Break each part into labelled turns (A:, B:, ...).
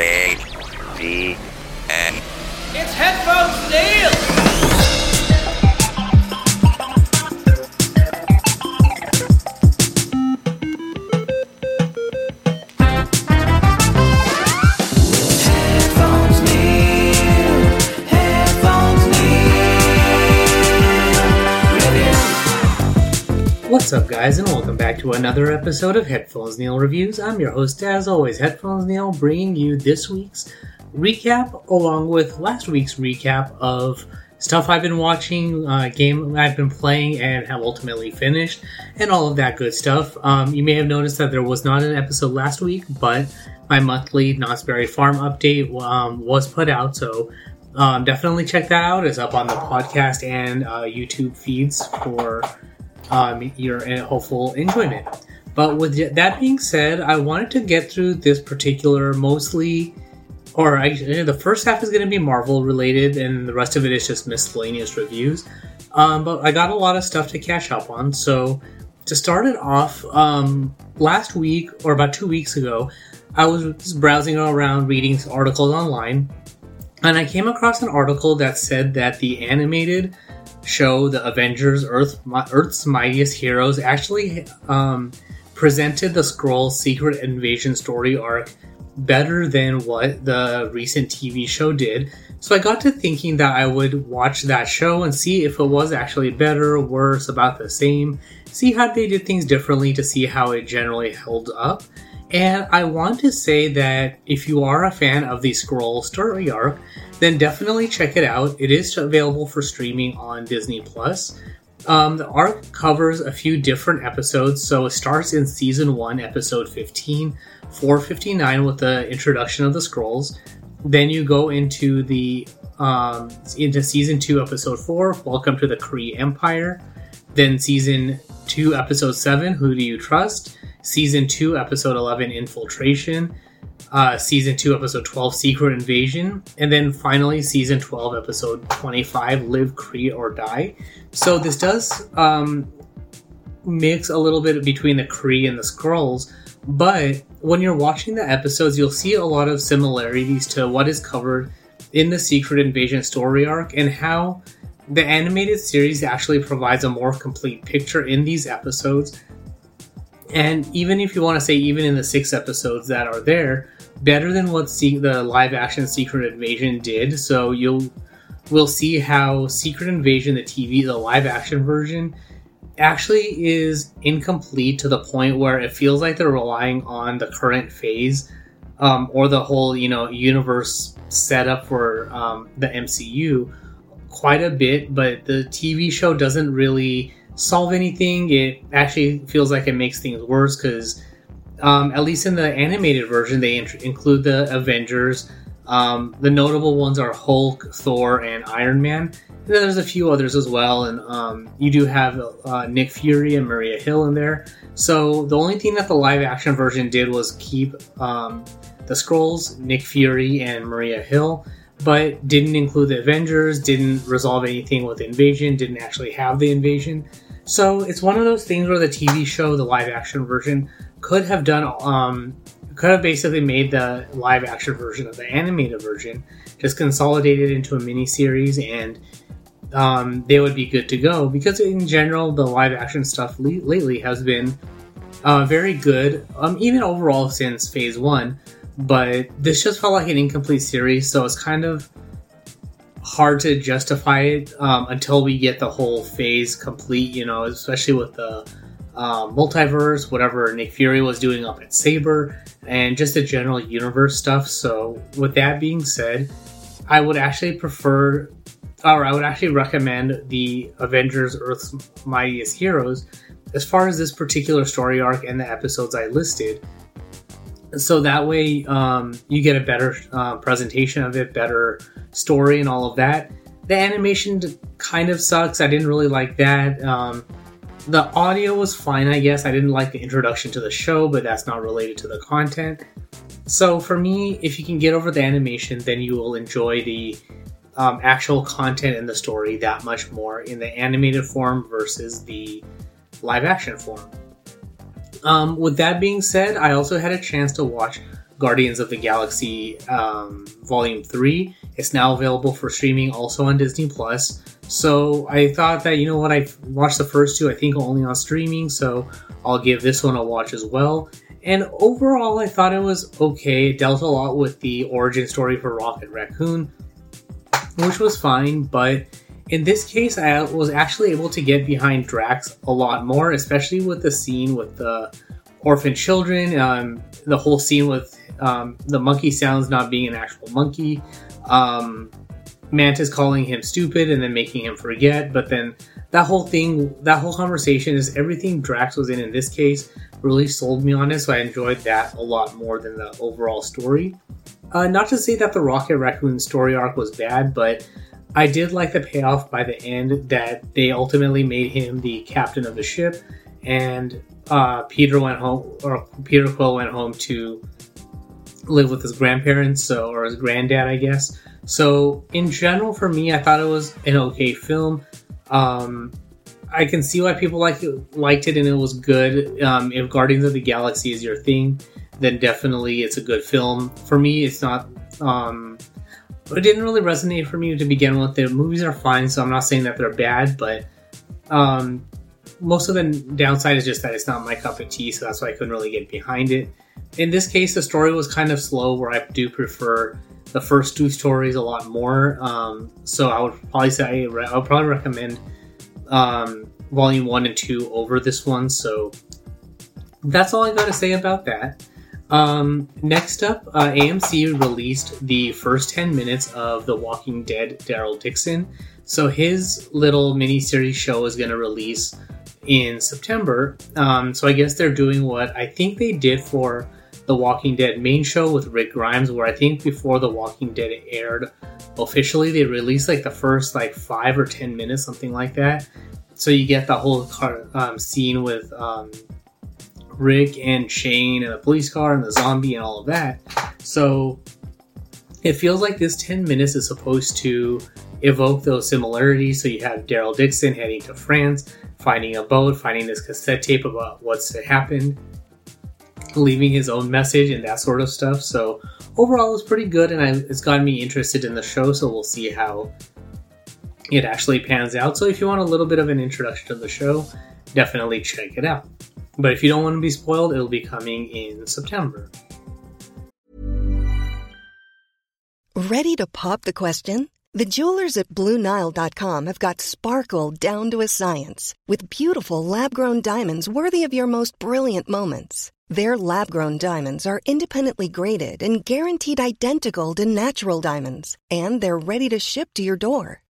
A: A V N.
B: It's Headphones Neil! What's up, guys, and welcome back to another episode of Headphones Neil Reviews. I'm your host, as always, Headphones Neil, bringing you this week's recap along with last week's recap of stuff I've been watching, uh, game I've been playing, and have ultimately finished, and all of that good stuff. Um, you may have noticed that there was not an episode last week, but my monthly Knott's Berry Farm update um, was put out, so um, definitely check that out. It's up on the podcast and uh, YouTube feeds for um, your uh, hopeful enjoyment. But with that being said, I wanted to get through this particular mostly, or I, the first half is going to be Marvel related, and the rest of it is just miscellaneous reviews. Um, but I got a lot of stuff to catch up on. So to start it off, um, last week or about two weeks ago, I was just browsing around reading articles online, and I came across an article that said that the animated show, The Avengers: Earth Earth's Mightiest Heroes, actually um, presented the Skrull Secret Invasion story arc better than what the recent TV show did. So I got to thinking that I would watch that show and see if it was actually better, worse, about the same, see how they did things differently to see how it generally held up. And I want to say that if you are a fan of the Skrull story arc, then definitely check it out. It is available for streaming on Disney Plus. Um, the arc covers a few different episodes, so it starts in season one, episode 15, 459, with the introduction of the Skrulls. Then you go into the um, into season two, episode four, Welcome to the Kree Empire. Then season two, episode seven, Who Do You Trust? Season two, episode 11, Infiltration. Uh, season 2, episode 12, Secret Invasion, and then finally season 12, episode 25, Live, Kree, or Die. So this does um, mix a little bit between the Kree and the Skrulls, but when you're watching the episodes, you'll see a lot of similarities to what is covered in the Secret Invasion story arc and how the animated series actually provides a more complete picture in these episodes. And even if you want to say, even in the six episodes that are there, better than what the live action Secret Invasion did. So you'll we'll see how Secret Invasion, the TV, the live action version, actually is incomplete to the point where it feels like they're relying on the current phase um, or the whole you know universe setup for um, the MCU quite a bit. But the TV show doesn't really solve anything. It actually feels like it makes things worse because um, at least in the animated version, they int- include the Avengers. Um, the notable ones are Hulk, Thor, and Iron Man. And there's a few others as well, and um, you do have uh, Nick Fury and Maria Hill in there. So the only thing that the live action version did was keep um, the Skrulls, Nick Fury, and Maria Hill, but didn't include the Avengers. Didn't resolve anything with the invasion. Didn't actually have the invasion. So it's one of those things where the TV show, the live action version, could have done um, could have basically made the live action version of the animated version just consolidated into a mini series and um, they would be good to go because in general the live action stuff le- lately has been uh, very good, um, even overall since Phase One. But this just felt like an incomplete series, so it's kind of hard to justify it um, until we get the whole phase complete. You know, especially with the uh, multiverse, whatever Nick Fury was doing up at Saber, and just the general universe stuff. So, with that being said, I would actually prefer, or I would actually recommend the Avengers Earth's Mightiest Heroes as far as this particular story arc and the episodes I listed. So that way um, you get a better uh, presentation of it, better story, and all of that. The animation kind of sucks. I didn't really like that. Um, the audio was fine, I guess. I didn't like the introduction to the show, but that's not related to the content. So for me, if you can get over the animation, then you will enjoy the um, actual content and the story that much more in the animated form versus the live action form. Um, with that being said, I also had a chance to watch Guardians of the Galaxy um, Volume 3. It's now available for streaming also on Disney Plus. So I thought that, you know what, I watched the first two, I think only on streaming, so I'll give this one a watch as well. And overall, I thought it was okay. It dealt a lot with the origin story for Rocket Raccoon, which was fine, but in this case, I was actually able to get behind Drax a lot more, especially with the scene with the orphan children, um, the whole scene with um, the monkey sounds not being an actual monkey. Um, Mantis calling him stupid and then making him forget. But then that whole thing, that whole conversation is everything Drax was in in this case really sold me on it. So I enjoyed that a lot more than the overall story. Uh, not to say that the Rocket Raccoon story arc was bad, but I did like the payoff by the end that they ultimately made him the captain of the ship, and uh, Peter went home, or Peter Quill went home to live with his grandparents, so or his granddad, I guess. So in general, for me, I thought it was an okay film. Um, I can see why people like it, liked it and it was good. Um, if Guardians of the Galaxy is your thing, then definitely it's a good film. For me, it's not. Um, it didn't really resonate for me to begin with. The movies are fine, so I'm not saying that they're bad, but um, most of the downside is just that it's not my cup of tea, so that's why I couldn't really get behind it. In this case, the story was kind of slow, where I do prefer the first two stories a lot more. Um, so I would probably say I would probably recommend um, volume one and two over this one. So that's all I got to say about that. Um, next up, uh, AMC released the first 10 minutes of The Walking Dead Daryl Dixon. So his little mini series show is going to release in September. Um, so I guess they're doing what I think they did for the Walking Dead main show with Rick Grimes, where I think before The Walking Dead aired officially, they released like the first like five or ten minutes, something like that. So you get the whole car, um, scene with um, Rick and Shane and the police car and the zombie and all of that. So it feels like this 10 minutes is supposed to evoke those similarities. So you have Daryl Dixon heading to France, finding a boat, finding this cassette tape about what's happened, leaving his own message and that sort of stuff. So overall, it's pretty good, and I, it's gotten me interested in the show. So we'll see how it actually pans out. So if you want a little bit of an introduction to the show, definitely check it out. But if you don't want to be spoiled, it'll be coming in September.
C: Ready to pop the question? The jewelers at BlueNile.com have got sparkle down to a science with beautiful lab grown diamonds worthy of your most brilliant moments. Their lab grown diamonds are independently graded and guaranteed identical to natural diamonds, and they're ready to ship to your door.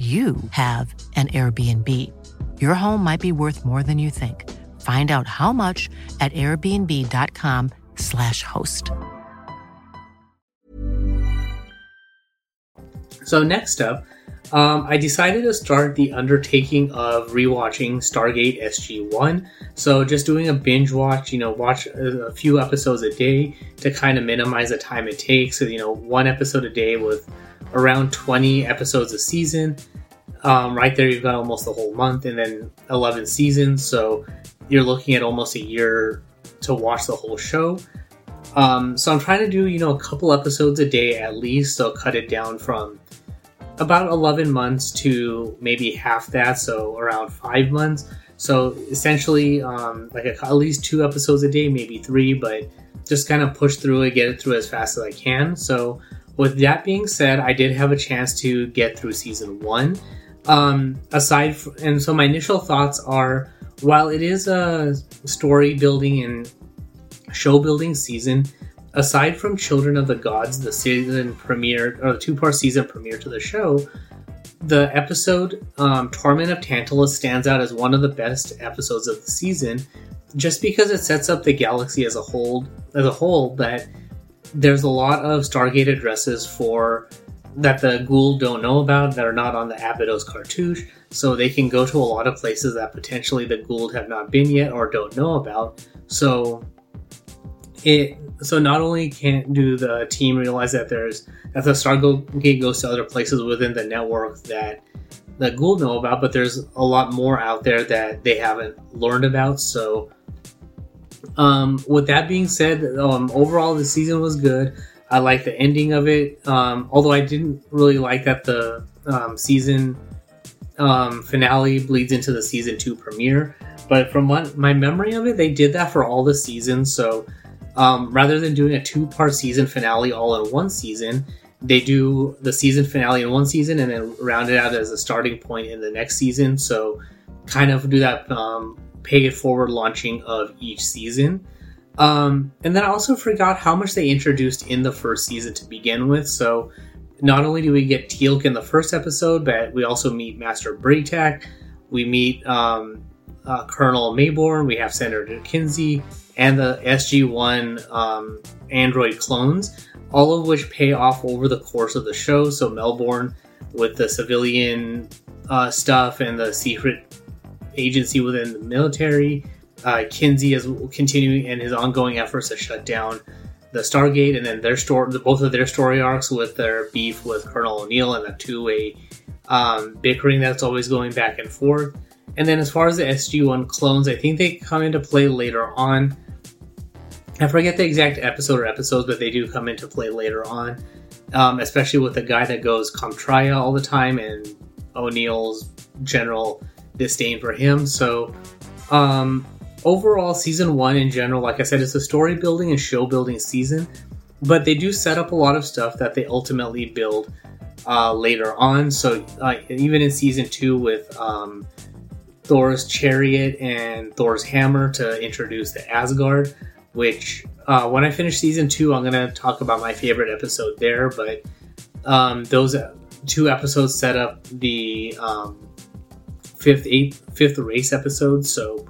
D: you have an Airbnb. Your home might be worth more than you think. Find out how much at airbnb.com/slash host.
B: So next up, um, I decided to start the undertaking of rewatching Stargate SG-1. So just doing a binge watch, you know, watch a, a few episodes a day to kind of minimize the time it takes. So, you know, one episode a day with around 20 episodes a season. Um, right there, you've got almost the whole month, and then 11 seasons. So you're looking at almost a year to watch the whole show. Um, so I'm trying to do, you know, a couple episodes a day at least. So cut it down from about 11 months to maybe half that, so around five months. So essentially, um, like a, at least two episodes a day, maybe three, but just kind of push through it, get it through as fast as I can. So with that being said, I did have a chance to get through season one. Um, aside, from, and so my initial thoughts are, while it is a story building and show building season, aside from Children of the Gods, the season premiere or the two part season premiere to the show, the episode um, Torment of Tantalus stands out as one of the best episodes of the season, just because it sets up the galaxy as a whole. As a whole, that there's a lot of Stargate addresses for that the Goa'uld don't know about that are not on the Abydos cartouche, so they can go to a lot of places that potentially the Goa'uld have not been yet or don't know about. So it so not only can do the team realize that there's that the Stargate goes to other places within the network that the Goa'uld know about, but there's a lot more out there that they haven't learned about. So um, with that being said, um, overall the season was good. I like the ending of it, um, although I didn't really like that the um, season um, finale bleeds into the season two premiere. But from what my memory of it, they did that for all the seasons. So um, rather than doing a two part season finale all in one season, they do the season finale in one season and then round it out as a starting point in the next season. So kind of do that um, pay it forward launching of each season. Um, and then I also forgot how much they introduced in the first season to begin with. So not only do we get Teal'c in the first episode, but we also meet Master Bra'tac. We meet um, uh, Colonel Maybourne. We have Senator Kinsey and the SG-1 um, android clones, all of which pay off over the course of the show. So Maybourne with the civilian uh, stuff and the secret agency within the military uh, Kinsey is continuing in his ongoing efforts to shut down the Stargate, and then their story, both of their story arcs with their beef with Colonel O'Neill and the two-way um, bickering that's always going back and forth. And then as far as the SG-1 clones, I think they come into play later on. I forget the exact episode or episodes, but they do come into play later on. Um, especially with the guy that goes Comtria all the time and O'Neill's general disdain for him. So um, overall, season one in general, like I said, it's a story building and show building season, but they do set up a lot of stuff that they ultimately build uh, later on. So uh, even in season two, with um, Thor's chariot and Thor's hammer to introduce the Asgard, which uh, when I finish season two, I'm gonna talk about my favorite episode there. But um, those two episodes set up the um, fifth, eighth, fifth race episode. So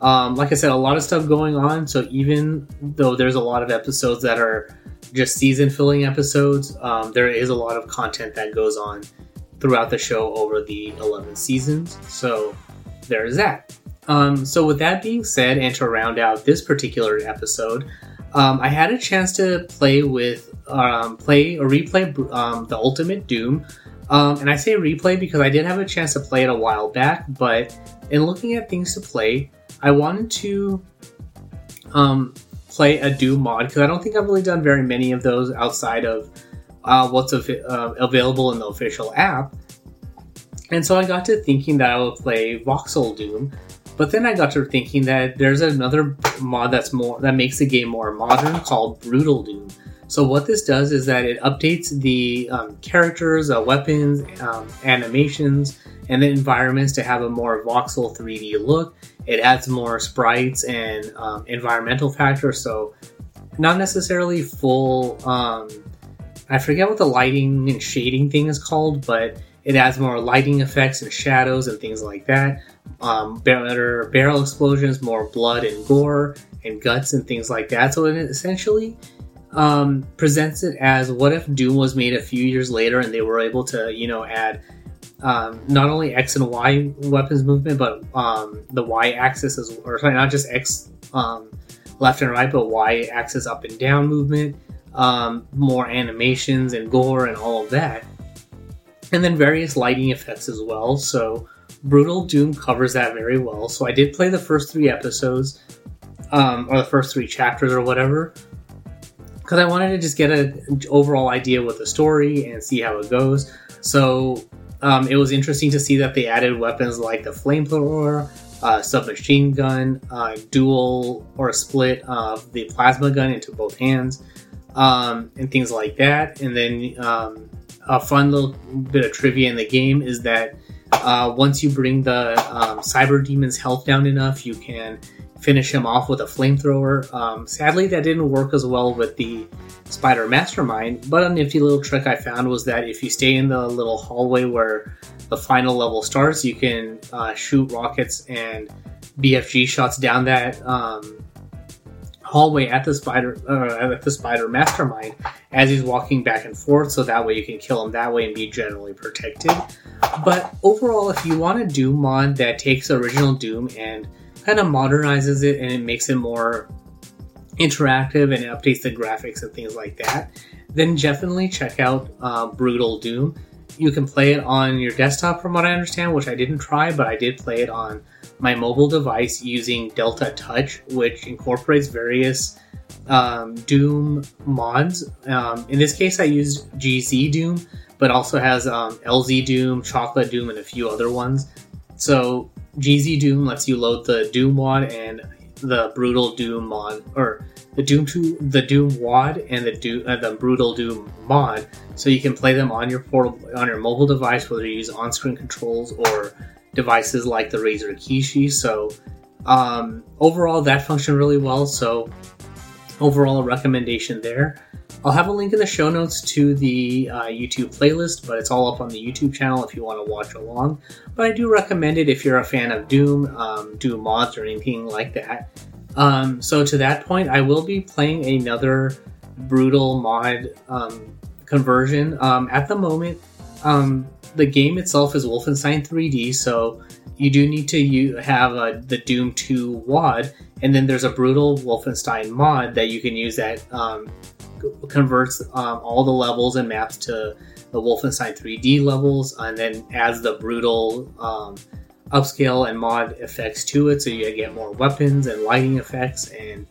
B: um, like I said, a lot of stuff going on. So even though there's a lot of episodes that are just season filling episodes, um, there is a lot of content that goes on throughout the show over the 11 seasons. So there's that. Um, so with that being said, and to round out this particular episode, um, I had a chance to play with um, play or replay um, the Ultimate Doom. And I say replay because I did have a chance to play it a while back, but in looking at things to play, I wanted to um, play a Doom mod because I don't think I've really done very many of those outside of uh, what's av- uh, available in the official app. And so I got to thinking that I would play Voxel Doom, but then I got to thinking that there's another mod that's more that makes the game more modern called Brutal Doom. So what this does is that it updates the um, characters, uh, weapons, um, animations, and the environments to have a more voxel 3D look. It adds more sprites and um, environmental factors, so not necessarily full. Um, I forget what the lighting and shading thing is called, but it adds more lighting effects and shadows and things like that. Um, better barrel explosions, more blood and gore and guts and things like that. So it essentially um, presents it as what if Doom was made a few years later and they were able to, you know, add um, not only X and Y weapons movement, but um, the Y axis as or sorry, not just X um, left and right, but Y axis up and down movement, um, more animations and gore and all of that, and then various lighting effects as well. So Brutal Doom covers that very well. So I did play the first three episodes, um, or the first three chapters or whatever, because I wanted to just get an overall idea with the story and see how it goes. So um, it was interesting to see that they added weapons like the flamethrower, uh, submachine gun, uh, dual or split of the plasma gun into both hands, um, and things like that. And then um, a fun little bit of trivia in the game is that uh, once you bring the um, cyber demon's health down enough, you can finish him off with a flamethrower. Um, sadly, that didn't work as well with the Spider Mastermind, but a nifty little trick I found was that if you stay in the little hallway where the final level starts, you can uh, shoot rockets and BFG shots down that um, hallway at the spider uh, at the spider mastermind as he's walking back and forth so that way you can kill him that way and be generally protected but overall if you want a doom mod that takes original doom and kind of modernizes it and it makes it more interactive and it updates the graphics and things like that, then definitely check out uh, Brutal Doom. You can play it on your desktop, from what I understand, which I didn't try, but I did play it on my mobile device using Delta Touch, which incorporates various um, Doom mods. Um, in this case, I used GZ Doom, but also has um, LZ Doom, Chocolate Doom, and a few other ones. So GZ Doom lets you load the Doom mod and the Brutal Doom mod, or the Doom 2, the Doom WAD and the Doom, uh, the Brutal Doom mod, so you can play them on your portable, on your mobile device, whether you use on-screen controls or devices like the Razer Kishi. So um, overall, that functioned really well. So overall, a recommendation there. I'll have a link in the show notes to the uh, YouTube playlist, but it's all up on the YouTube channel if you want to watch along. But I do recommend it if you're a fan of Doom, um, Doom mods, or anything like that. Um, so to that point, I will be playing another brutal mod um, conversion. Um, at the moment, um, the game itself is Wolfenstein 3D, so you do need to you have uh, the Doom 2 WAD, and then there's a brutal Wolfenstein mod that you can use that um, converts um, all the levels and maps to the Wolfenstein 3D levels, and then adds the brutal um, upscale and mod effects to it, so you get more weapons and lighting effects and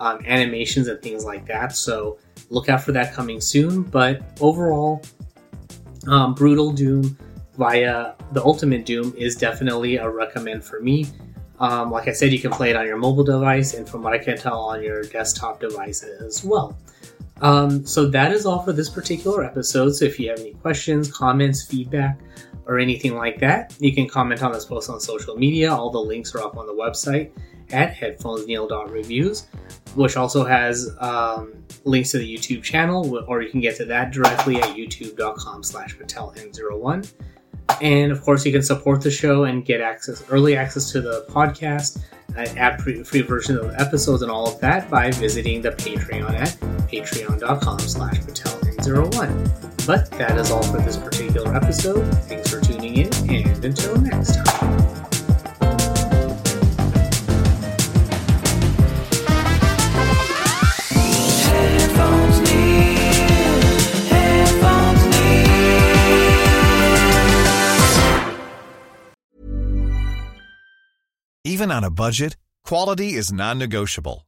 B: um, animations and things like that. So look out for that coming soon. But overall, um, Brutal Doom via the Ultimate Doom is definitely a recommend for me. Um, like I said, you can play it on your mobile device, and from what I can tell, on your desktop device as well. Um, so that is all for this particular episode. So if you have any questions, comments, feedback, or anything like that, you can comment on this post on social media. All the links are up on the website at headphonesneil.reviews, which also has um, links to the YouTube channel, or you can get to that directly at youtube.com slash pateln01. And of course, you can support the show and get access, early access to the podcast, uh, ad free versions of the episodes, and all of that by visiting the Patreon at patreon.com slash pateln01. But that is all for this particular episode. Thanks for tuning in, and until next time.
E: Even on a budget, quality is non-negotiable.